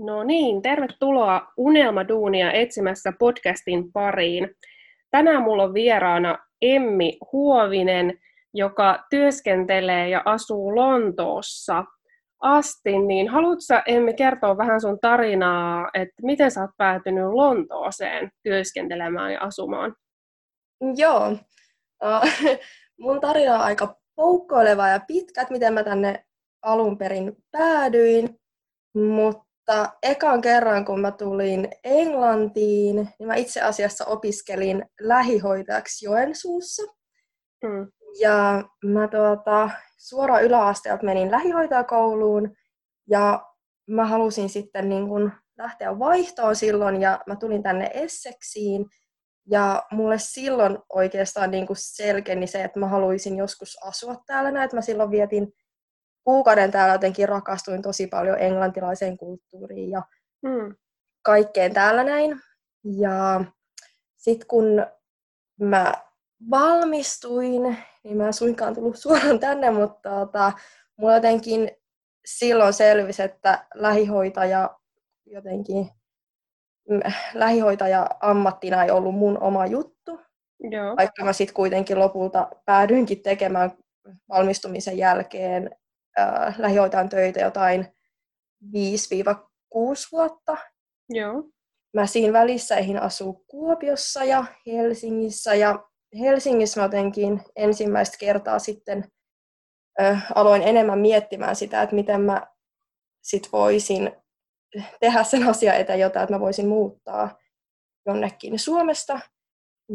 No niin, tervetuloa Unelmaduunia etsimässä podcastin pariin. Tänään mulla on vieraana Emmi Huovinen, joka työskentelee ja asuu Lontoossa asti. Niin haluatko Emmi kertoa vähän sun tarinaa, että miten sä oot päätynyt Lontooseen työskentelemään ja asumaan? Joo. Uh, mun tarina on aika poukkoileva ja pitkä, miten mä tänne alun perin päädyin. Mutta mutta ekan kerran, kun mä tulin Englantiin, niin mä itse asiassa opiskelin lähihoitajaksi Joensuussa. Mm. Ja mä tuota, suoraan yläasteelta menin lähihoitajakouluun ja mä halusin sitten niin kun lähteä vaihtoon silloin ja mä tulin tänne Essexiin. Ja mulle silloin oikeastaan niin selkeni se, että mä haluaisin joskus asua täällä näin, että mä silloin vietin kuukauden täällä jotenkin rakastuin tosi paljon englantilaiseen kulttuuriin ja mm. kaikkeen täällä näin. Ja sitten kun mä valmistuin, niin mä en suinkaan tullut suoraan tänne, mutta tota, mulla jotenkin silloin selvisi, että lähihoitaja jotenkin mm, lähihoitaja ammattina ei ollut mun oma juttu. Joo. Vaikka mä sitten kuitenkin lopulta päädyinkin tekemään valmistumisen jälkeen äh, lähihoitajan töitä jotain 5-6 vuotta. Joo. Mä siinä välissä ehin asua Kuopiossa ja Helsingissä ja Helsingissä mä jotenkin ensimmäistä kertaa sitten äh, aloin enemmän miettimään sitä, että miten mä sit voisin tehdä sen asian eteen jotain, että mä voisin muuttaa jonnekin Suomesta.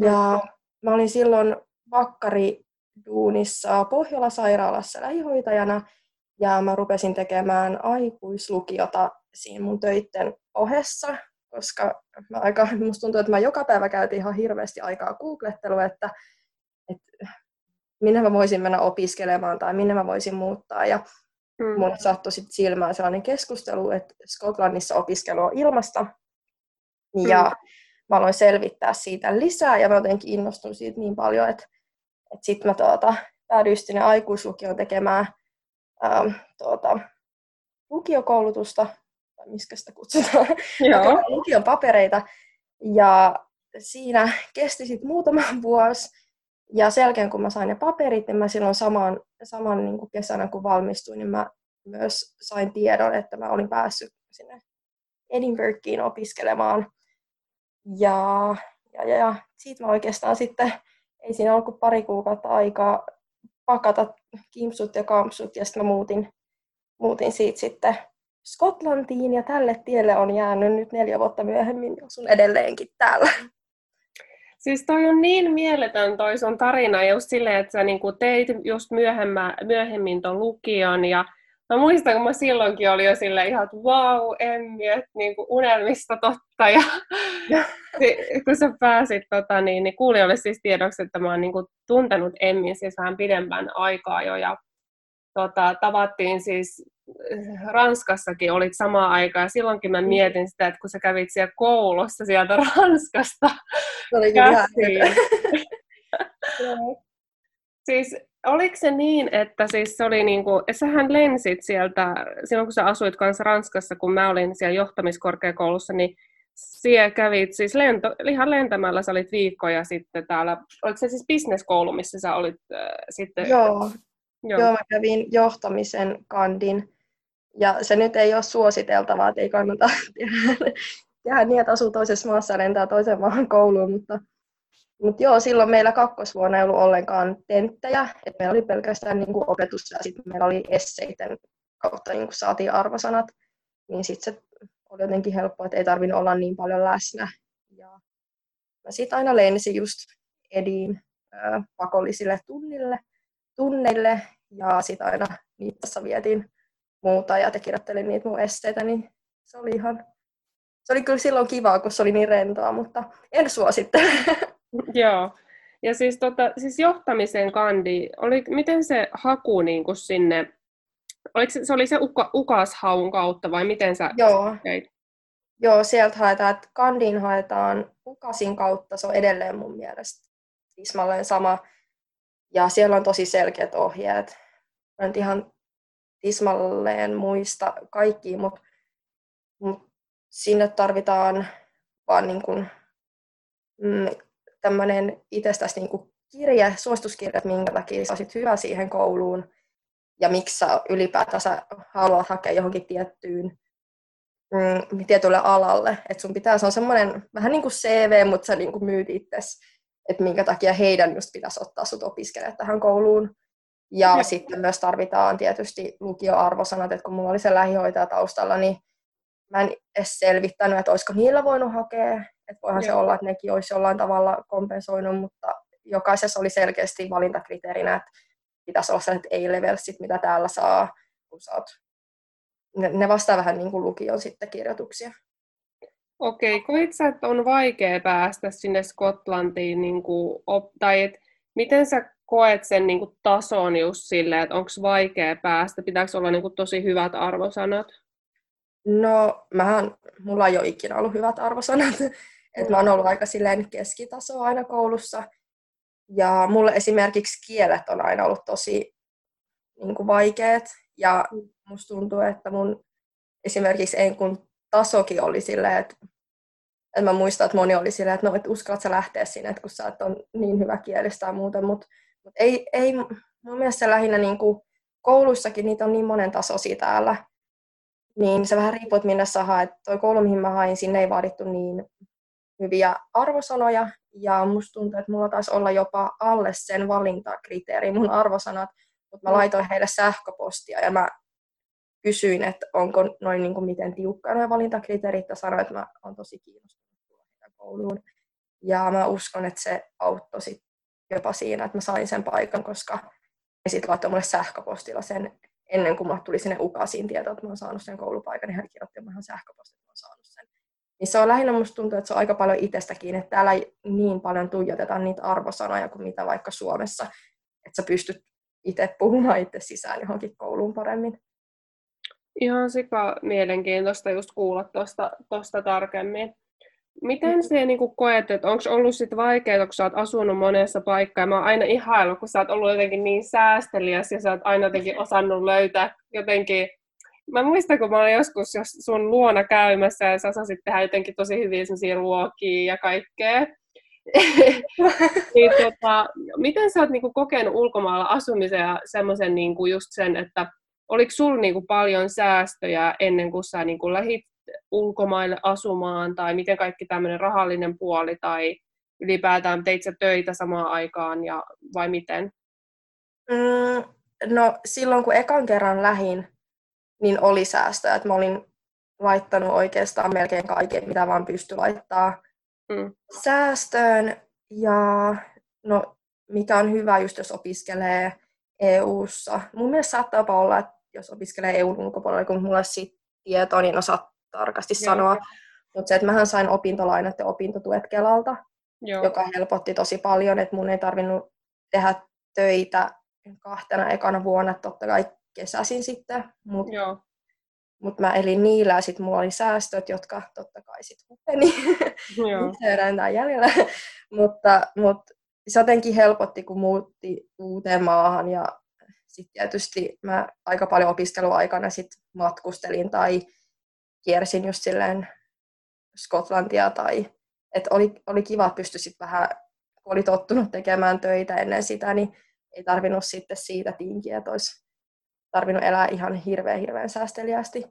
Ja mä olin silloin vakkari duunissa Pohjola-sairaalassa lähihoitajana ja mä rupesin tekemään aikuislukiota siinä mun töitten ohessa, koska mä aika, musta tuntuu, että mä joka päivä käytin ihan hirveästi aikaa googlettelua, että, että minne mä voisin mennä opiskelemaan tai minne mä voisin muuttaa. Ja mm. mun sattui sitten silmään sellainen keskustelu, että Skotlannissa opiskelu on ilmasta. Ja mm. mä aloin selvittää siitä lisää ja mä jotenkin innostuin siitä niin paljon, että, että sitten mä tuota, päädyin sinne aikuislukioon tekemään ähm, tuota, lukiokoulutusta, tai miskä sitä kutsutaan, Joo. lukion papereita. Ja siinä kesti sitten muutama vuosi. Ja sen jälkeen, kun mä sain ne paperit, niin mä silloin saman, saman niin kuin kesänä, kun valmistuin, niin mä myös sain tiedon, että mä olin päässyt sinne Edinburghiin opiskelemaan. Ja, ja, ja, ja siitä mä oikeastaan sitten, ei siinä ollut kuin pari kuukautta aikaa pakata kimpsut ja kampsut ja sitten mä muutin, muutin siitä sitten Skotlantiin ja tälle tielle on jäänyt nyt neljä vuotta myöhemmin ja sun edelleenkin täällä. Siis toi on niin mieletön toi sun tarina just silleen, että sä niinku teit just myöhemmin ton lukion ja Mä muistan, kun mä silloinkin olin jo sille ihan, että wow, Emmi, että niinku unelmista totta. Ja, ja. kun sä pääsit, tota, niin, niin kuulijoille siis tiedoksi, että mä oon niinku tuntenut Emmin siis vähän pidempään aikaa jo. Ja tota, tavattiin siis Ranskassakin olit samaan aikaan. Silloinkin mä mm. mietin sitä, että kun sä kävit siellä koulussa sieltä Ranskasta Se oli käsiin. siis oliko se niin, että siis se oli niin kuin, sähän lensit sieltä, silloin kun sä asuit kanssa Ranskassa, kun mä olin siellä johtamiskorkeakoulussa, niin siellä kävit siis lento, ihan lentämällä, sä olit viikkoja sitten täällä, oliko se siis bisneskoulu, missä sä olit äh, sitten? Joo. Joo. Joo, mä kävin johtamisen kandin, ja se nyt ei ole suositeltavaa, että ei kannata tehdä, tehdä niin, että asuu toisessa maassa ja lentää toisen maahan kouluun, mutta mutta joo, silloin meillä kakkosvuonna ei ollut ollenkaan tenttejä, että meillä oli pelkästään niin kuin opetusta ja sitten meillä oli esseiden kautta niin kuin saatiin arvosanat, niin sitten se oli jotenkin helppoa, että ei tarvinnut olla niin paljon läsnä. Ja mä sitten aina lensin just Ediin ää, pakollisille tunnille, tunneille ja sitten aina Niittassa vietin muuta ja te kirjoittelin niitä mun esteitä, niin se oli ihan, se oli kyllä silloin kivaa, kun se oli niin rentoa, mutta en suosittele. Joo. Ja siis, tota, siis johtamisen kandi, oli, miten se haku niin kuin sinne, oliko se, se oli se uka, ukashaun kautta vai miten sä Joo. Teit? Joo, sieltä haetaan, että kandiin haetaan ukasin kautta, se on edelleen mun mielestä tismalleen sama. Ja siellä on tosi selkeät ohjeet. Mä en ihan tismalleen muista kaikki, mutta mut sinne tarvitaan vaan niin kuin, mm, tämmöinen itsestäsi niin kuin kirje, suosituskirja, että minkä takia sä olisit hyvä siihen kouluun ja miksi sä ylipäätänsä haluat hakea johonkin tiettyyn mm, tietylle alalle. Että sun pitää, se on semmoinen vähän niin kuin CV, mutta sä niin kuin myyt itsesi, että minkä takia heidän just pitäisi ottaa sut opiskelemaan tähän kouluun. Ja, ja sitten myös tarvitaan tietysti lukioarvosanat, että kun mulla oli se lähihoitaja taustalla, niin mä en edes selvittänyt, että olisiko niillä voinut hakea. Että voihan Joo. se olla, että nekin olisi jollain tavalla kompensoinut, mutta jokaisessa oli selkeästi valintakriteerinä, että pitäisi olla sellaiset A-levelsit, mitä täällä saa, kun sä oot. Ne, ne vastaa vähän niin kuin lukion sitten kirjoituksia. Okei, koit sä, että on vaikea päästä sinne Skotlantiin, niin kuin, op, tai et, miten sä koet sen niin kuin, tason just silleen, että onko vaikea päästä, pitääkö olla niin kuin, tosi hyvät arvosanat? No, mähän, mulla ei ole ikinä ollut hyvät arvosanat. että mä oon ollut aika silleen keskitaso aina koulussa. Ja mulle esimerkiksi kielet on aina ollut tosi niin kuin vaikeat. Ja musta tuntuu, että mun esimerkiksi kun tasokin oli silleen, että, että mä muistan, että moni oli silleen, että no, et uskallat sä lähteä sinne, että kun sä et on niin hyvä kielistä ja muuta, mutta mut ei, ei mun mielestä lähinnä niin kuin kouluissakin niitä on niin monen tasoisia täällä, niin se vähän riippuu, että minne sä haet. Toi koulu, mihin mä hain, sinne ei vaadittu niin hyviä arvosanoja, ja musta tuntuu, että mulla taisi olla jopa alle sen valintakriteeri mun arvosanat, mutta mä mm. laitoin heille sähköpostia, ja mä kysyin, että onko noin niin kuin miten tiukka noin valintakriteerit, ja sanoin, että mä oon tosi kiinnostunut kouluun. Ja mä uskon, että se auttoi sit jopa siinä, että mä sain sen paikan, koska he sitten laittoi mulle sähköpostilla sen ennen kuin mulle tuli sinne ukasiin tieto, että mä oon saanut sen koulupaikan, niin hän kirjoitti ihan sähköpostin, että mä oon saanut sen. Niin se on lähinnä musta tuntuu, että se on aika paljon itsestäkin, että täällä ei niin paljon tuijoteta niitä arvosanoja kuin mitä vaikka Suomessa, että sä pystyt itse puhumaan itse sisään johonkin kouluun paremmin. Ihan sika mielenkiintoista just kuulla tuosta tarkemmin. Miten se niin koet, että onko ollut sit vaikeaa, kun sä oot asunut monessa paikkaa? Mä oon aina ihaillut, kun sä oot ollut jotenkin niin säästeliäs ja sä oot aina jotenkin osannut löytää jotenkin... Mä muistan, kun mä olin joskus jos sun luona käymässä ja sä osasit tehdä jotenkin tosi hyvin sellaisia ruokia ja kaikkea. niin, tota, miten sä oot niinku kokenut ulkomailla asumisen ja semmoisen niinku just sen, että oliko sulla niinku paljon säästöjä ennen kuin sä niinku lähit ulkomaille asumaan tai miten kaikki tämmöinen rahallinen puoli tai ylipäätään teit sä töitä samaan aikaan ja vai miten? Mm, no silloin kun ekan kerran lähin, niin oli säästöä. Että mä olin laittanut oikeastaan melkein kaiken, mitä vaan pystyi laittaa mm. säästöön. Ja no, mikä on hyvä just jos opiskelee EU-ssa. Mun mielestä saattaa olla, että jos opiskelee EUn ulkopuolella, kun mulla olisi tietoa, niin osaat tarkasti Joo. sanoa. Mutta se, että mähän sain opintolainat ja opintotuet Kelalta, Joo. joka helpotti tosi paljon, että mun ei tarvinnut tehdä töitä kahtena ekana vuonna, totta kai kesäsin sitten, mutta mut mä elin niillä ja sitten mulla oli säästöt, jotka totta kai sitten hupeni. Se jäljellä. mutta, mutta se jotenkin helpotti, kun muutti uuteen maahan ja sitten tietysti mä aika paljon opiskeluaikana sit matkustelin tai kiersin just silleen Skotlantia tai että oli, oli kiva, että pystyi sitten vähän, kun oli tottunut tekemään töitä ennen sitä, niin ei tarvinnut sitten siitä tinkiä, että olisi tarvinnut elää ihan hirveän hirveän säästeliästi.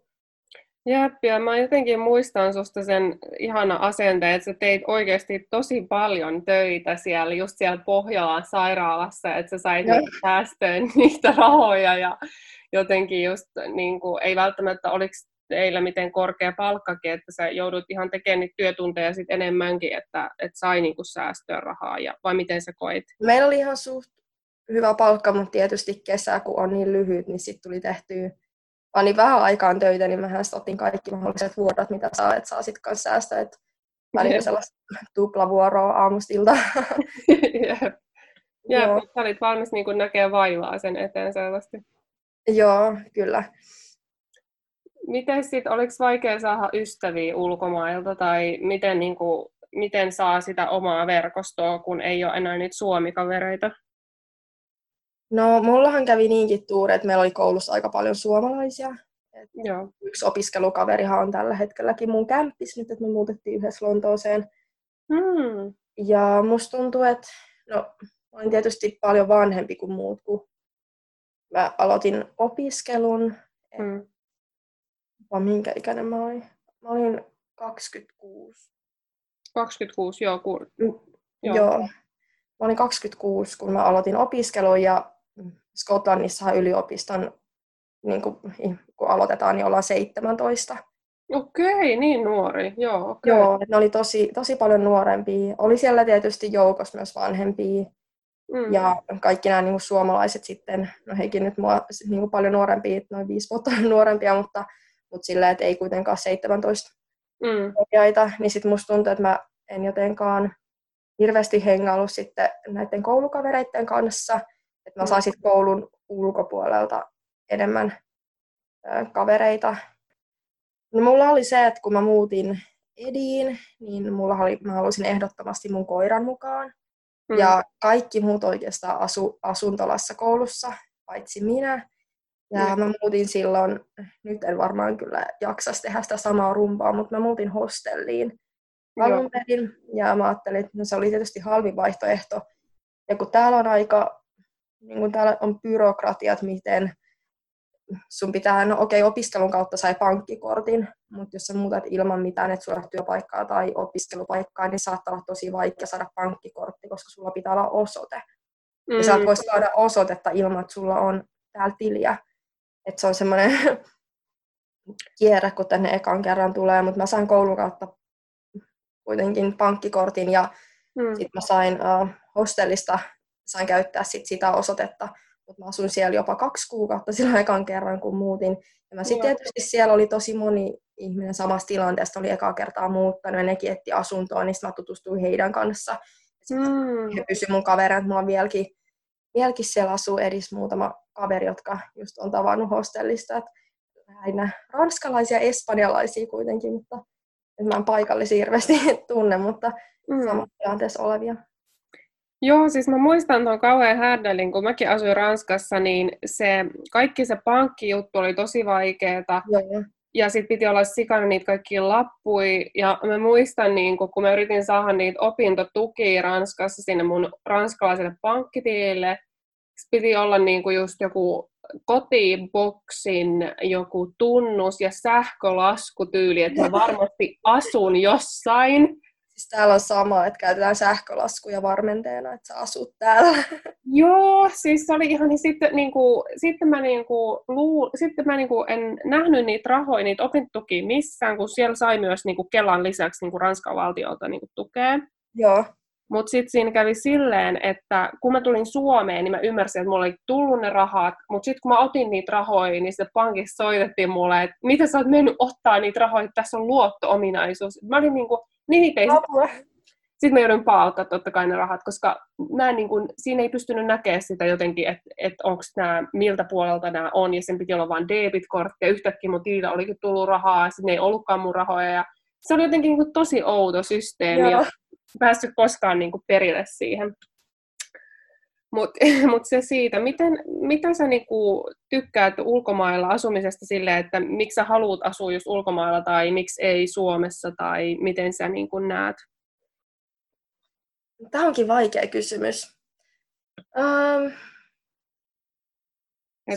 Jep, ja mä jotenkin muistan susta sen ihana asenteen, että sä teit oikeasti tosi paljon töitä siellä, just siellä Pohjolan sairaalassa, että sä sait säästöön niitä rahoja ja jotenkin just niin kuin, ei välttämättä oliko teillä miten korkea palkkakin, että sä joudut ihan tekemään niitä työtunteja sit enemmänkin, että, että sai niinku säästöä rahaa, ja, vai miten sä koit? Meillä oli ihan suht hyvä palkka, mutta tietysti kesä, kun on niin lyhyt, niin sitten tuli tehtyä vaan niin vähän aikaan töitä, niin mehän otin kaikki mahdolliset vuorot, mitä saa, että saa sitten kanssa säästöä, että välillä sellaista tuplavuoroa aamusta iltaan. Jep. Ja sä olit valmis niin näkemään vaivaa sen eteen selvästi. Joo, kyllä. Miten sitten, oliko vaikea saada ystäviä ulkomailta tai miten, niin kuin, miten saa sitä omaa verkostoa, kun ei ole enää niitä suomikavereita? No, mullahan kävi niinkin tuuri, että meillä oli koulussa aika paljon suomalaisia. Et Joo. Yksi opiskelukaverihan on tällä hetkelläkin mun kämppis nyt, että me muutettiin yhdessä Lontooseen. Mm. Ja musta tuntuu, että no, olen tietysti paljon vanhempi kuin muut, kun mä aloitin opiskelun. Mm. Vai minkä ikäinen mä olin? Mä olin 26. 26, joo. Kun... Mm, joo. joo. Mä olin 26, kun mä aloitin opiskelun ja Skotlannissa yliopiston, niin kun, kun aloitetaan, niin ollaan 17. Okei, niin nuori, joo. Okay. Joo, ne oli tosi, tosi paljon nuorempia. Oli siellä tietysti joukossa myös vanhempia. Mm. Ja kaikki nämä niin kuin suomalaiset sitten, no heikin nyt mua niin kuin paljon nuorempia, noin viisi vuotta nuorempia, mutta, mutta sillä, että ei kuitenkaan 17 mm. Opiaita, niin sitten musta tuntuu, että mä en jotenkaan hirveästi hengailu sitten näiden koulukavereiden kanssa, että mä saisin koulun ulkopuolelta enemmän ö, kavereita. No, mulla oli se, että kun mä muutin Ediin, niin mulla oli, mä halusin ehdottomasti mun koiran mukaan. Mm. Ja kaikki muut oikeastaan asu asuntolassa koulussa, paitsi minä. Ja mm. mä muutin silloin, nyt en varmaan kyllä jaksas tehdä sitä samaa rumpaa, mutta mä muutin hostelliin alun perin. Ja mä ajattelin, että no se oli tietysti halvin vaihtoehto. Ja kun täällä on aika, niin kun täällä on byrokratiat, miten sun pitää, no okei, okay, opiskelun kautta sai pankkikortin, mutta jos sä muutat ilman mitään, että sulla työpaikkaa tai opiskelupaikkaa, niin saattaa olla tosi vaikea saada pankkikortti, koska sulla pitää olla osoite. Mm. Ja sä et voi saada osoitetta ilman, että sulla on täällä tiliä. Että se on semmoinen kierre, kun tänne ekan kerran tulee, mutta mä sain koulun kautta kuitenkin pankkikortin ja mm. sitten mä sain uh, hostellista, sain käyttää sit sitä osoitetta, mutta mä asuin siellä jopa kaksi kuukautta sillä ekan kerran, kun muutin. Ja mä sitten tietysti siellä oli tosi moni ihminen samassa tilanteessa, oli ekaa kertaa muuttanut ja nekin etti asuntoa, niin mä tutustuin heidän kanssa. Mm. He pysyivät mun kavereina, että mulla on vieläkin, vieläkin siellä asuu edes muutama kaveri, jotka just on tavannut hostellista. Että lähinnä ranskalaisia ja espanjalaisia kuitenkin, mutta että mä en paikallisia hirveästi tunne, mutta mm. samassa tilanteessa olevia. Joo, siis mä muistan tuon kauhean härdälin, kun mäkin asuin Ranskassa, niin se, kaikki se pankkijuttu oli tosi vaikeeta. Ja sitten piti olla sikana niitä kaikki lappui. Ja mä muistan, niin kun, kun mä yritin saada niitä opintotukia Ranskassa sinne mun ranskalaiselle pankkitilille, piti olla niin kuin just joku kotiboksin joku tunnus ja sähkölaskutyyli, että mä varmasti asun jossain. Siis täällä on sama, että käytetään sähkölaskuja varmenteena, että sä asut täällä. Joo, siis se oli ihan niin sitten, niin kuin, sitten mä, niin kuin, luu, sitten mä niin kuin, en nähnyt niitä rahoja, niitä opintotukia missään, kun siellä sai myös niin kuin Kelan lisäksi niin kuin Ranskan valtiolta niin kuin, tukea. Joo. Mutta sitten siinä kävi silleen, että kun mä tulin Suomeen, niin mä ymmärsin, että mulla oli tullut ne rahat, mutta sitten kun mä otin niitä rahoja, niin sitten pankissa soitettiin mulle, että mitä sä oot mennyt ottaa niitä rahoja, tässä on luotto-ominaisuus. Mä olin niinku, niin ei sitten mä joudun palauttaa totta kai ne rahat, koska mä niin kuin, siinä ei pystynyt näkemään sitä jotenkin, että et onko nämä, miltä puolelta nämä on, ja sen piti olla vain debit-kortti, ja yhtäkkiä mun tilillä olikin tullut rahaa, ja sitten ei ollutkaan mun rahoja, ja se oli jotenkin niin kuin, tosi outo systeemi, Joo. ja päässyt koskaan niin kuin perille siihen. Mutta mut se siitä, miten, mitä sä niinku tykkäät ulkomailla asumisesta silleen, että miksi sä haluat asua just ulkomailla tai miksi ei Suomessa tai miten sä niinku näet? Tämä onkin vaikea kysymys. Um,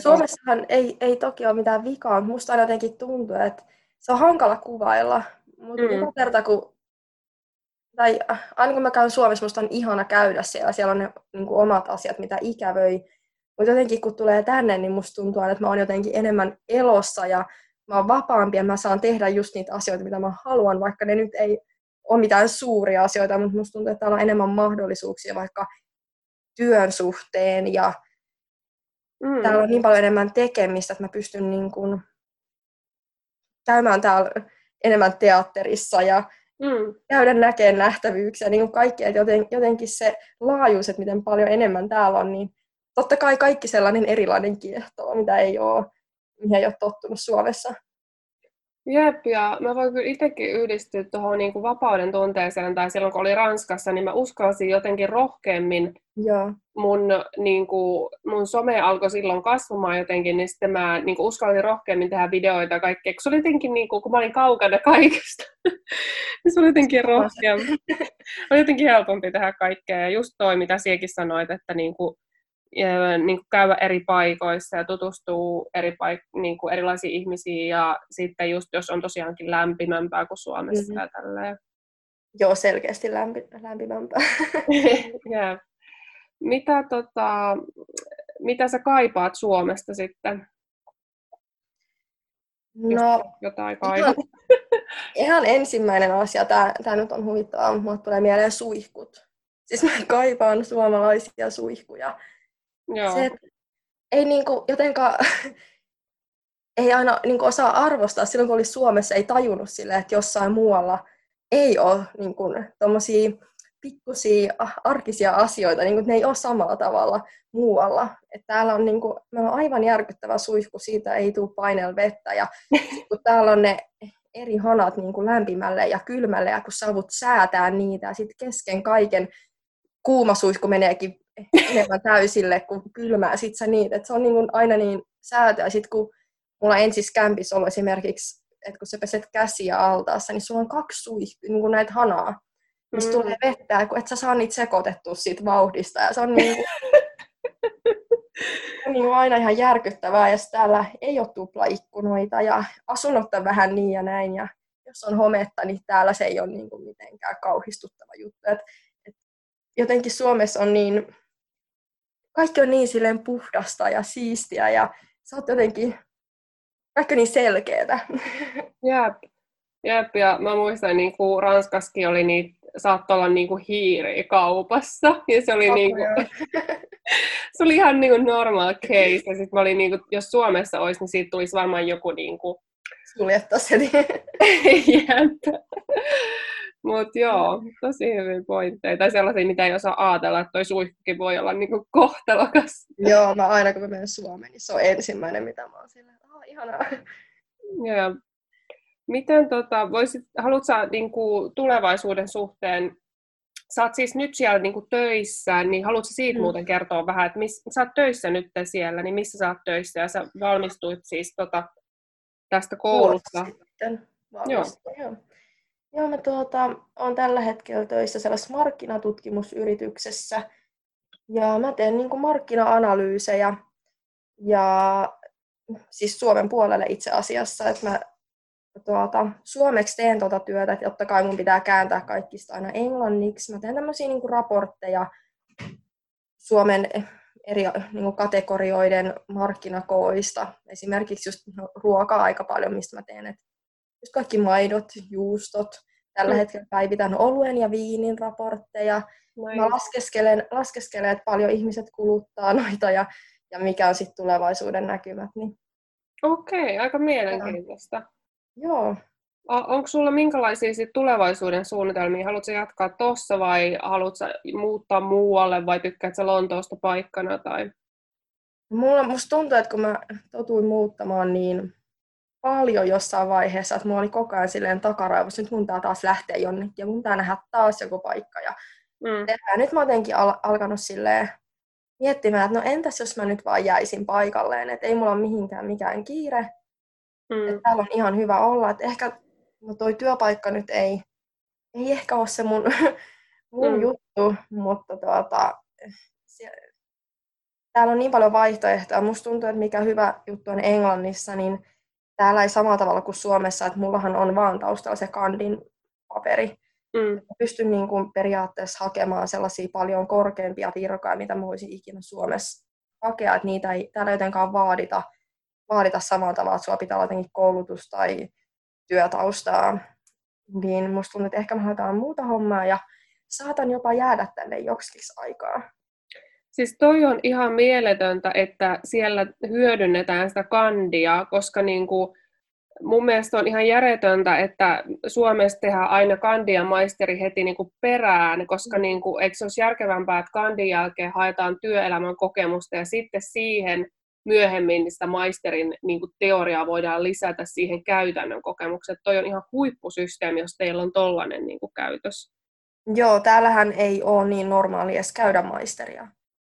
Suomessahan ei, ei toki ole mitään vikaa, mutta musta aina jotenkin tuntuu, että se on hankala kuvailla. Mutta mm. joka kerta, kun tai äh, aina kun mä käyn Suomessa, musta on ihana käydä siellä. Siellä on ne niin kuin, omat asiat, mitä ikävöi. Mutta jotenkin kun tulee tänne, niin musta tuntuu että mä oon jotenkin enemmän elossa ja mä oon vapaampi ja mä saan tehdä just niitä asioita, mitä mä haluan, vaikka ne nyt ei ole mitään suuria asioita, mutta musta tuntuu, että täällä on enemmän mahdollisuuksia vaikka työn suhteen ja mm. täällä on niin paljon enemmän tekemistä, että mä pystyn niin kuin käymään täällä enemmän teatterissa ja mm. käydä näkemään nähtävyyksiä, niin kuin kaikki, että joten, jotenkin se laajuus, että miten paljon enemmän täällä on, niin totta kai kaikki sellainen erilainen kiehtoo, mitä ei ole, mihin ei ole tottunut Suomessa. Jep, ja mä voin kyllä itsekin yhdistyä tuohon niin vapauden tunteeseen, tai silloin kun oli Ranskassa, niin mä uskalsin jotenkin rohkeammin Joo. mun, niin kuin, mun some alkoi silloin kasvamaan jotenkin, niin sitten mä niin kuin, uskalsin rohkeammin tehdä videoita ja kaikkea. Se oli jotenkin, niin kuin, kun mä olin kaukana kaikesta, niin se oli jotenkin rohkeampi. oli jotenkin helpompi tehdä kaikkea. Ja just toi, mitä siekin sanoit, että niin kuin, ja, niin kuin käydä eri paikoissa ja tutustua eri paik- niin kuin erilaisiin ihmisiin ja sitten just jos on tosiaankin lämpimämpää kuin Suomessa mm-hmm. ja tälleen. Joo, selkeästi lämpi, lämpimämpää. yeah. Mitä, tota, mitä sä kaipaat Suomesta sitten? No, jotain. Ihan, ihan ensimmäinen asia, tämä nyt on huvittavaa, mutta tulee mieleen suihkut. Siis mä kaipaan suomalaisia suihkuja. Joo. Se, ei niinku jotenkaan, ei aina niinku osaa arvostaa silloin, kun oli Suomessa, ei tajunnut sille, että jossain muualla ei ole niinku, tommosia pikkusia arkisia asioita, niin kuin, ne ei ole samalla tavalla muualla. Et täällä on, niin kuin, meillä on aivan järkyttävä suihku, siitä ei tule painel vettä. Ja kun täällä on ne eri hanat niin kuin lämpimälle ja kylmälle, ja kun savut säätää niitä, ja sitten kesken kaiken kuuma suihku meneekin enemmän täysille kuin kylmää. Sitten sä niitä, että se on niin kuin aina niin säätöä. Sitten kun mulla ensin kämpissä ollut esimerkiksi, että kun sä peset käsiä altaassa, niin sulla on kaksi suihkua, niin kuin näitä hanaa mistä mm. tulee vettä, kun et sä saa niitä sekoitettua siitä vauhdista. Ja se on niin kuin, niin kuin aina ihan järkyttävää, ja täällä ei ole tuplaikkunoita, ja asunnot on vähän niin ja näin, ja jos on hometta, niin täällä se ei ole niin kuin mitenkään kauhistuttava juttu. Et, et jotenkin Suomessa on niin, kaikki on niin silleen puhdasta ja siistiä, ja sä oot jotenkin, kaikki niin selkeätä. Jep. Jep, ja mä muistan, niin kuin Ranskaskin oli niitä saattoi olla niinku hiiri kaupassa. Ja se oli, niinku, se oli ihan niinku normal case. Ja sit mä olin niinku, jos Suomessa olisi, niin siitä tulisi varmaan joku niinku... Suljettaisi heti. Mutta joo, tosi hyviä pointteja. Tai sellaisia, mitä ei osaa ajatella, että toi suihkukin voi olla niinku kohtalokas. Joo, mä aina kun mä menen Suomeen, niin se on ensimmäinen, mitä mä oon että oh, ihanaa. Joo, Miten tota, voisit, haluatko niin kuin, tulevaisuuden suhteen, sä oot siis nyt siellä niin kuin, töissä, niin haluatko siitä mm. muuten kertoa vähän, että miss, sä oot töissä nyt siellä, niin missä sä oot töissä ja sä valmistuit siis tota, tästä koulusta? Joo. Joo. Joo, mä tuota, olen tällä hetkellä töissä sellaisessa markkinatutkimusyrityksessä ja mä teen niin kuin markkina-analyysejä ja siis Suomen puolelle itse asiassa, että mä tuota, suomeksi teen tuota työtä, että totta kai mun pitää kääntää kaikista aina englanniksi. Mä teen tämmöisiä niin kuin raportteja Suomen eri niin kuin kategorioiden markkinakooista. Esimerkiksi just ruokaa aika paljon, mistä mä teen. Että just kaikki maidot, juustot. Tällä mm. hetkellä päivitän oluen ja viinin raportteja. Noin. Mä laskeskelen, laskeskelen, että paljon ihmiset kuluttaa noita ja, ja mikä on sitten tulevaisuuden näkymät. Niin. Okei, aika mielenkiintoista. Joo. Onko sulla minkälaisia sit tulevaisuuden suunnitelmia? Haluatko jatkaa tuossa vai haluatko muuttaa muualle vai tykkäätkö Lontoosta paikkana? Tai... Mulla, musta tuntuu, että kun mä totuin muuttamaan niin paljon jossain vaiheessa, että mulla oli koko ajan silleen takaraivossa, nyt mun tää taas lähteä jonnekin ja mun tää nähdä taas joku paikka. Ja mm. nyt mä jotenkin al- alkanut silleen miettimään, että no entäs jos mä nyt vaan jäisin paikalleen, että ei mulla ole mihinkään mikään kiire, Mm. Että täällä on ihan hyvä olla. Että ehkä no toi työpaikka nyt ei, ei ehkä ole se mun, mun mm. juttu, mutta tuota, se, täällä on niin paljon vaihtoehtoja. Musta tuntuu, että mikä hyvä juttu on Englannissa, niin täällä ei samalla tavalla kuin Suomessa, että mullahan on vaan taustalla se kandin paperi. Mm. Pystyn niin kuin periaatteessa hakemaan sellaisia paljon korkeampia virkoja, mitä mä voisin ikinä Suomessa hakea, että niitä ei täällä jotenkaan vaadita vaadita samalla tavalla, että sulla pitää olla jotenkin koulutus tai työtaustaa, niin musta tuntuu, että ehkä mä haetaan muuta hommaa ja saatan jopa jäädä tänne joksiksi aikaa. Siis toi on ihan mieletöntä, että siellä hyödynnetään sitä kandia, koska niin kuin mun mielestä on ihan järjetöntä, että Suomessa tehdään aina kandia maisteri heti niin kuin perään, koska mm. niin kuin, eikö se olisi järkevämpää, että kandin jälkeen haetaan työelämän kokemusta ja sitten siihen myöhemmin sitä maisterin niin kuin teoriaa voidaan lisätä siihen käytännön kokemukseen. Toi on ihan huippusysteemi, jos teillä on tollainen niin kuin käytös. Joo, täällähän ei ole niin normaali edes käydä maisteria.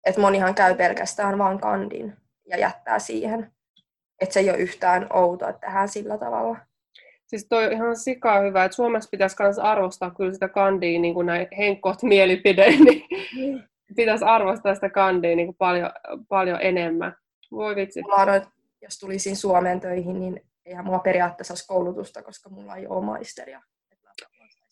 Et monihan käy pelkästään vaan kandin ja jättää siihen. Että se ei ole yhtään outoa, että tehdään sillä tavalla. Siis toi on ihan sikaa hyvä, että Suomessa pitäisi myös arvostaa kyllä sitä kandia, niin kuin näin henkot mielipide, niin mm. pitäisi arvostaa sitä kandia niin kuin paljon, paljon enemmän. Voi vitsi. Mulla on, jos tulisin Suomeen töihin, niin eihän mulla periaatteessa olisi koulutusta, koska mulla ei ole maisteria.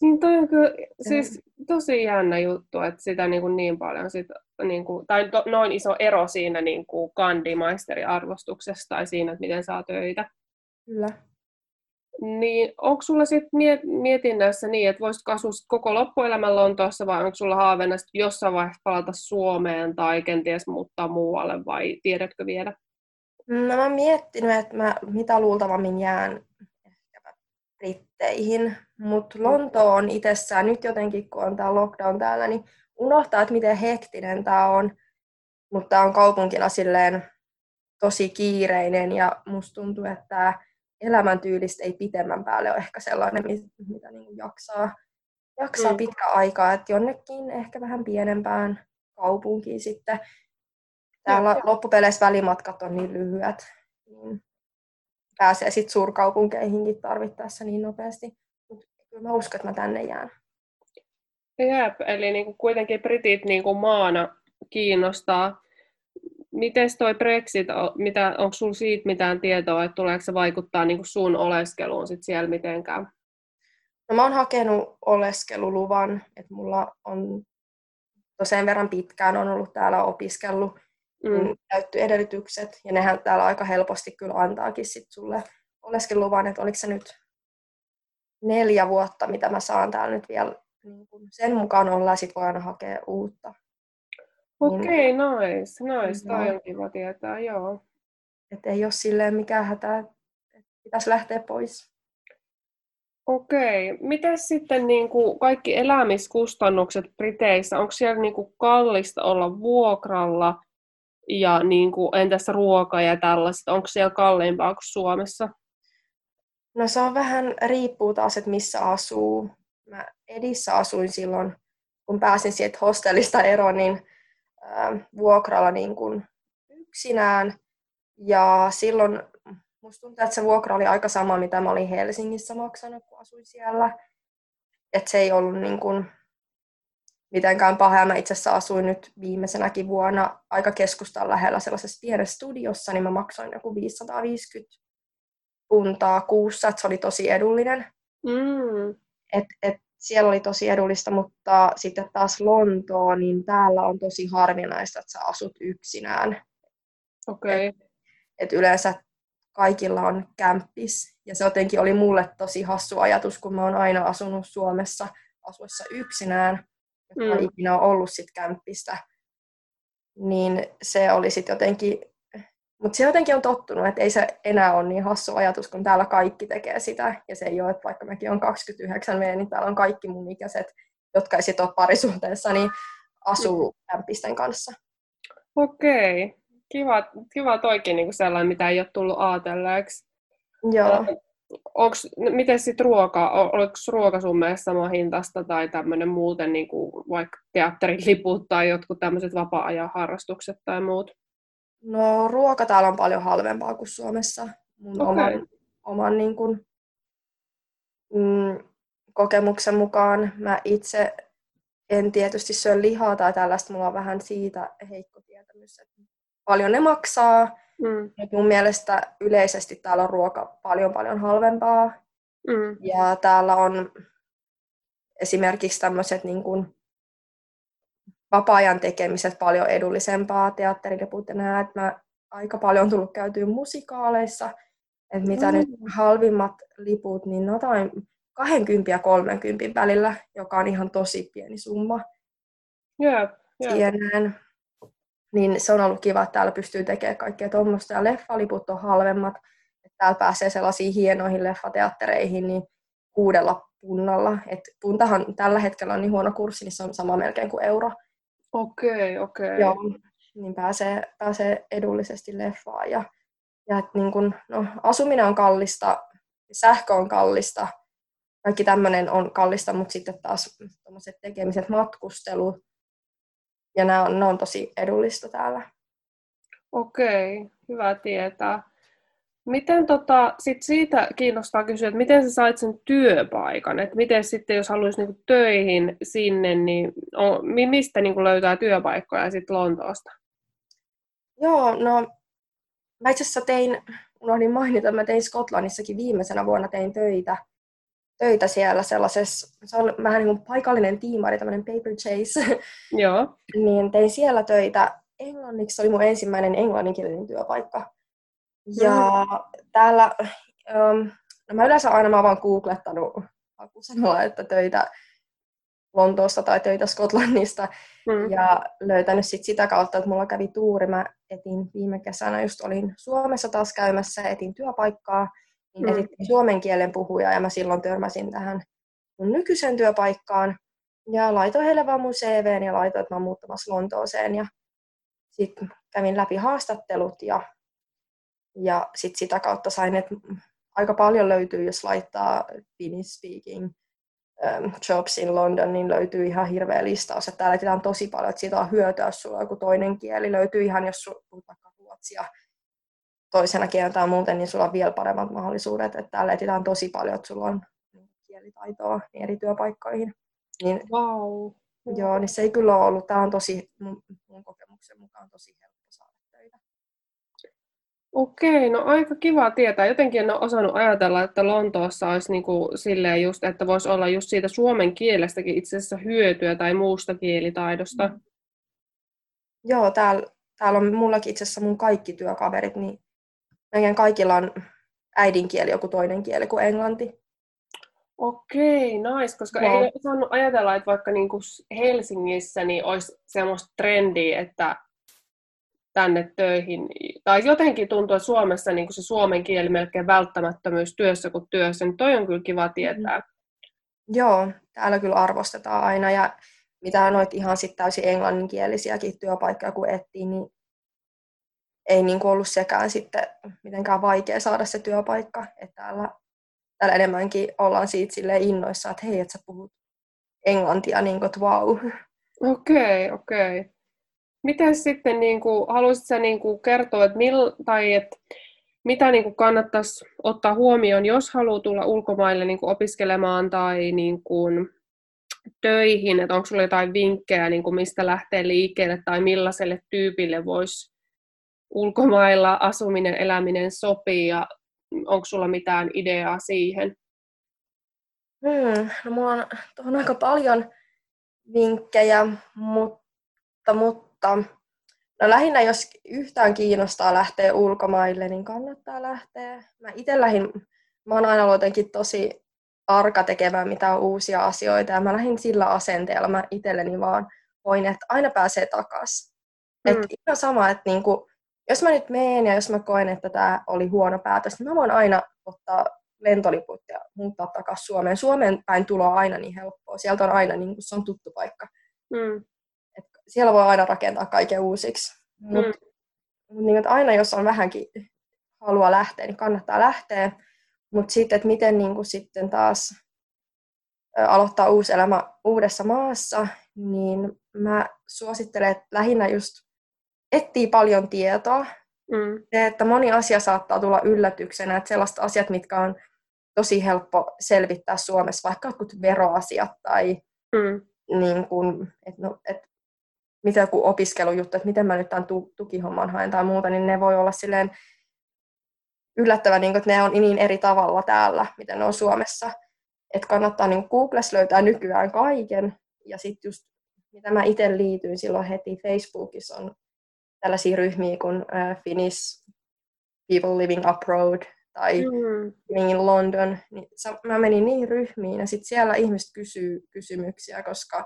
Niin toi on kyllä siis tosi jännä juttu, että sitä niin, kuin niin paljon, sit, niin kuin, tai to, noin iso ero siinä niin kuin kandi-maisteriarvostuksessa tai siinä, että miten saa töitä. Kyllä. Niin onko sulla sitten miet, mietinnässä niin, että voisitko asua koko loppuelämän Lontoossa vai onko sulla haaveena jossain vaiheessa palata Suomeen tai kenties muuttaa muualle vai tiedätkö vielä? No mä oon miettinyt, että mä mitä luultavammin jään Britteihin, mutta Lonto on itsessään nyt jotenkin, kun on tämä lockdown täällä, niin unohtaa, että miten hektinen tämä on. Mutta tämä on kaupunkina silleen tosi kiireinen ja musta tuntuu, että tämä elämäntyylistä ei pitemmän päälle ole ehkä sellainen, mitä niin jaksaa, jaksaa mm. pitkä aikaa, että jonnekin ehkä vähän pienempään kaupunkiin sitten. Täällä loppupeleissä välimatkat on niin lyhyet, niin pääsee sitten suurkaupunkeihinkin tarvittaessa niin nopeasti. Mutta kyllä mä uskon, että mä tänne jään. Jep, eli niin kuin kuitenkin britit niin kuin maana kiinnostaa Miten toi Brexit, mitä, onko sinulla siitä mitään tietoa, että tuleeko se vaikuttaa niin kuin sun oleskeluun sit siellä mitenkään? No mä oon hakenut oleskeluluvan, että mulla on sen verran pitkään on ollut täällä opiskellut mm. Niin edellytykset, ja nehän täällä aika helposti kyllä antaakin sit sulle oleskeluluvan, että oliko se nyt neljä vuotta, mitä mä saan täällä nyt vielä niin sen mukaan olla, ja sit voi aina hakea uutta. Okei, okay, niin, nice, nice. Tämä on kiva tietää, joo. Että ei ole silleen mikään hätä, että pitäisi lähteä pois. Okei. Miten sitten niin kuin kaikki elämiskustannukset Briteissä? Onko siellä niin kuin kallista olla vuokralla? Ja niin kuin, entäs ruoka ja tällaista? Onko siellä kalliimpaa kuin Suomessa? No se on vähän, riippuu taas, että missä asuu. Mä Edissä asuin silloin, kun pääsin sieltä hostellista eroon, niin vuokralla niin kuin yksinään. Ja silloin musta tuntuu, että se vuokra oli aika sama, mitä mä olin Helsingissä maksanut, kun asuin siellä. Että se ei ollut niin kuin mitenkään paha. Mä itse asiassa asuin nyt viimeisenäkin vuonna aika keskustan lähellä sellaisessa pienessä studiossa, niin mä maksoin joku 550 puntaa kuussa, että se oli tosi edullinen. Mm. Et, et siellä oli tosi edullista, mutta sitten taas Lontoa, niin täällä on tosi harvinaista, että sä asut yksinään. Okei. Okay. Et, et yleensä kaikilla on kämppis. Ja se jotenkin oli mulle tosi hassu ajatus, kun mä oon aina asunut Suomessa asuessa yksinään, että mm. ikinä ole ollut sit kämppistä. Niin se oli sitten jotenkin mutta se jotenkin on tottunut, että ei se enää ole niin hassu ajatus, kun täällä kaikki tekee sitä. Ja se ei ole, että vaikka mäkin on 29 V, niin täällä on kaikki mun ikäiset, jotka ei sitten ole parisuhteessa, niin asuu kämpisten kanssa. Okei. Kiva, kiva toikin niin sellainen, mitä ei ole tullut ajatelleeksi. Joo. Onks, miten sitten ruoka, oliko ruoka sun mielestä sama hintasta tai tämmöinen muuten niin kuin vaikka teatteriliput tai jotkut tämmöiset vapaa-ajan harrastukset tai muut? No ruoka täällä on paljon halvempaa kuin Suomessa. Mun okay. oman, oman niin kuin, mm, kokemuksen mukaan mä itse en tietysti syö lihaa tai tällaista, mulla on vähän siitä heikko tietämys, että paljon ne maksaa. Mm. Mutta mun mielestä yleisesti täällä on ruoka paljon paljon halvempaa. Mm. Ja täällä on esimerkiksi tämmöiset niin kuin vapaa-ajan tekemiset paljon edullisempaa teatteriliput ja nää, että mä aika paljon on tullut käytyä musikaaleissa, että mitä mm. nyt halvimmat liput, niin jotain 20 ja 30 välillä, joka on ihan tosi pieni summa. Yep. Siihen, niin se on ollut kiva, että täällä pystyy tekemään kaikkea tuommoista, ja leffaliput on halvemmat, että täällä pääsee sellaisiin hienoihin leffateattereihin, niin kuudella punnalla. Et puntahan tällä hetkellä on niin huono kurssi, niin se on sama melkein kuin euro. Okei, okei. Joo. niin pääsee, pääsee edullisesti leffaan. Ja, ja et niin kun, no, asuminen on kallista, sähkö on kallista, kaikki tämmöinen on kallista, mutta sitten taas tekemiset, matkustelu, ja nämä on, nämä on tosi edullista täällä. Okei, hyvä tietää. Miten tota, sit siitä kiinnostaa kysyä, että miten sä sait sen työpaikan? Että miten sitten, jos haluaisi niinku töihin sinne, niin on, mistä niinku löytää työpaikkoja sitten Lontoosta? Joo, no mä itse asiassa tein, unohdin mainita, mä tein Skotlannissakin viimeisenä vuonna tein töitä, töitä siellä sellaisessa, se on vähän niin kuin paikallinen tiimari, tämmöinen paper chase. Joo. niin tein siellä töitä englanniksi, se oli mun ensimmäinen englanninkielinen työpaikka. Ja mm. täällä, um, no mä yleensä aina mä vaan googlettanut hakusanalla, että töitä Lontoosta tai töitä Skotlannista. Mm. Ja löytänyt sit sitä kautta, että mulla kävi tuuri. Mä etin viime kesänä, just olin Suomessa taas käymässä, etin työpaikkaa, niin mm. etin suomen kielen puhuja ja mä silloin törmäsin tähän mun nykyisen työpaikkaan. Ja laitoin heille vaan mun CVn ja laitoin, että mä oon muuttamassa Lontooseen. Ja sitten kävin läpi haastattelut ja ja sit sitä kautta sain, että aika paljon löytyy, jos laittaa Finnish speaking um, jobs in London, niin löytyy ihan hirveä listaus. Että täällä etsitään tosi paljon, että siitä on hyötyä, jos sulla on joku toinen kieli. Löytyy ihan, jos sulla on vaikka ruotsia toisena kielenä tai muuten, niin sulla on vielä paremmat mahdollisuudet. Että täällä etsitään tosi paljon, että sulla on kielitaitoa niin eri työpaikkoihin. Niin, wow. Joo, niin se ei kyllä ole ollut. Tämä on tosi, mun, mun kokemuksen mukaan tosi Okei, no aika kiva tietää. Jotenkin en ole osannut ajatella, että Lontoossa olisi niin kuin silleen just, että voisi olla just siitä suomen kielestäkin itse asiassa hyötyä tai muusta kielitaidosta. Mm. Joo, täällä, täällä on mullakin itse asiassa mun kaikki työkaverit, niin meidän kaikilla on äidinkieli joku toinen kieli kuin englanti. Okei, nice, koska no. ei osannut ajatella, että vaikka niin kuin Helsingissä niin olisi semmoista trendiä, että tänne töihin. Tai jotenkin tuntuu, että Suomessa niin se suomen kieli melkein välttämättömyys työssä kuin työssä, niin toi on kyllä kiva tietää. Mm. Joo, täällä kyllä arvostetaan aina ja mitä noit ihan sitten täysin englanninkielisiäkin työpaikkoja kun etsii, niin ei niin ollut sekään sitten mitenkään vaikea saada se työpaikka. Että täällä, täällä enemmänkin ollaan siitä sille innoissa, että hei, että sä puhut englantia, niin kuin, että wow. Okei, okay, okei. Okay. Miten sitten, niin kuin, haluaisitko niin kuin kertoa, että, mil, tai että mitä niin kuin kannattaisi ottaa huomioon, jos haluaa tulla ulkomaille niin kuin opiskelemaan tai niin kuin töihin, että onko sinulla jotain vinkkejä, niin kuin mistä lähtee liikkeelle tai millaiselle tyypille voisi ulkomailla asuminen, eläminen sopii ja onko sulla mitään ideaa siihen? Hmm, no mulla on tuohon aika paljon vinkkejä, mutta, mutta no lähinnä jos yhtään kiinnostaa lähteä ulkomaille, niin kannattaa lähteä. Mä itse lähdin, mä oon aina ollut jotenkin tosi arka tekemään mitään uusia asioita ja mä lähdin sillä asenteella, mä itselleni vaan voin, että aina pääsee takaisin. Mm. Että ihan sama, että niinku, jos mä nyt menen ja jos mä koen, että tämä oli huono päätös, niin mä voin aina ottaa lentoliput ja muuttaa takaisin Suomeen. Suomeen päin tulo on aina niin helppoa. Sieltä on aina, niin se on tuttu paikka. Mm siellä voi aina rakentaa kaiken uusiksi. Mutta mm. mut niin, aina jos on vähänkin halua lähteä, niin kannattaa lähteä. Mutta sitten, että miten niin kuin sitten taas aloittaa uusi elämä uudessa maassa, niin mä suosittelen, että lähinnä just etsii paljon tietoa. Mm. Se, että moni asia saattaa tulla yllätyksenä, että sellaiset asiat, mitkä on tosi helppo selvittää Suomessa, vaikka jotkut veroasiat tai mm. niin kun, että no, et mitä joku opiskelujuttu, että miten mä nyt tämän tukihomman haen tai muuta, niin ne voi olla silleen yllättävän, niin että ne on niin eri tavalla täällä, miten ne on Suomessa. Että kannattaa niin Googles löytää nykyään kaiken. Ja sitten just, mitä mä itse liityin silloin heti Facebookissa on tällaisia ryhmiä kuin uh, Finnish People Living Abroad tai mm. Living in London. Niin mä menin niihin ryhmiin ja sitten siellä ihmiset kysyy kysymyksiä, koska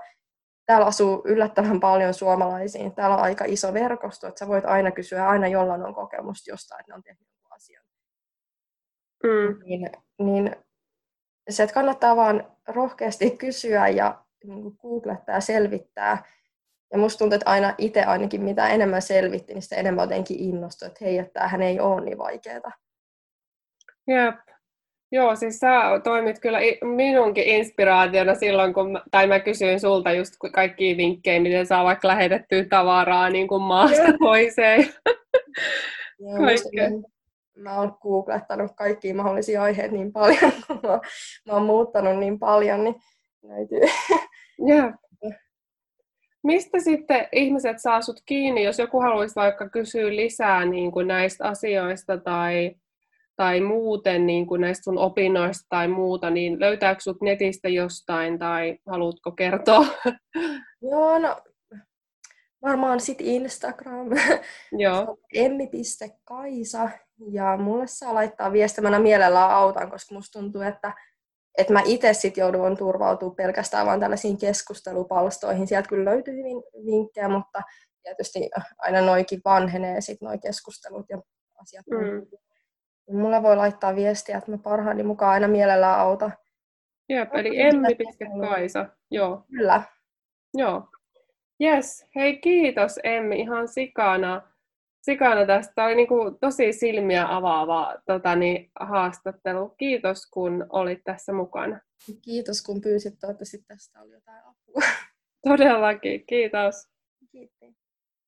täällä asuu yllättävän paljon suomalaisiin. Täällä on aika iso verkosto, että sä voit aina kysyä, aina jollain on kokemusta jostain, että ne on tehnyt jonkun asian. Mm. Niin, niin se, että kannattaa vaan rohkeasti kysyä ja niin googlettaa ja selvittää. Ja musta tuntuu, että aina itse ainakin mitä enemmän selvitti, niin sitä enemmän jotenkin innostui, että hei, että tämähän ei ole niin vaikeaa. Jep. Joo, siis sä toimit kyllä minunkin inspiraationa silloin, kun mä, tai mä kysyin sulta just kaikki vinkkejä, miten saa vaikka lähetettyä tavaraa niin kuin maasta toiseen. Joo, mä oon googlettanut kaikkia mahdollisia aiheita niin paljon, kun mä, mä oon muuttanut niin paljon, niin löytyy. Yeah. Mistä sitten ihmiset saa sut kiinni, jos joku haluaisi vaikka kysyä lisää niin kuin näistä asioista tai, tai muuten niin kuin näistä sun opinnoista tai muuta, niin löytääkö sut netistä jostain tai haluatko kertoa? Joo, no varmaan sitten Instagram. Joo. emmi.kaisa ja mulle saa laittaa viestimänä mielellään autan, koska musta tuntuu, että, että mä itse sitten joudun turvautua pelkästään vaan tällaisiin keskustelupalstoihin. Sieltä kyllä löytyy hyvin vinkkejä, mutta tietysti aina noikin vanhenee sitten noi keskustelut ja asiat. Mm. Mulle voi laittaa viestiä, että mä parhaani mukaan aina mielellään auta. Jep, eli emmi.kaisa. Joo. Kyllä. Joo. Yes, hei kiitos Emmi ihan sikana sikana tästä. Tämä oli niin kuin tosi silmiä avaava tota, niin, haastattelu. Kiitos, kun olit tässä mukana. Kiitos, kun pyysit. Toivottavasti tästä oli jotain apua. Todellakin. Kiitos. Kiitos.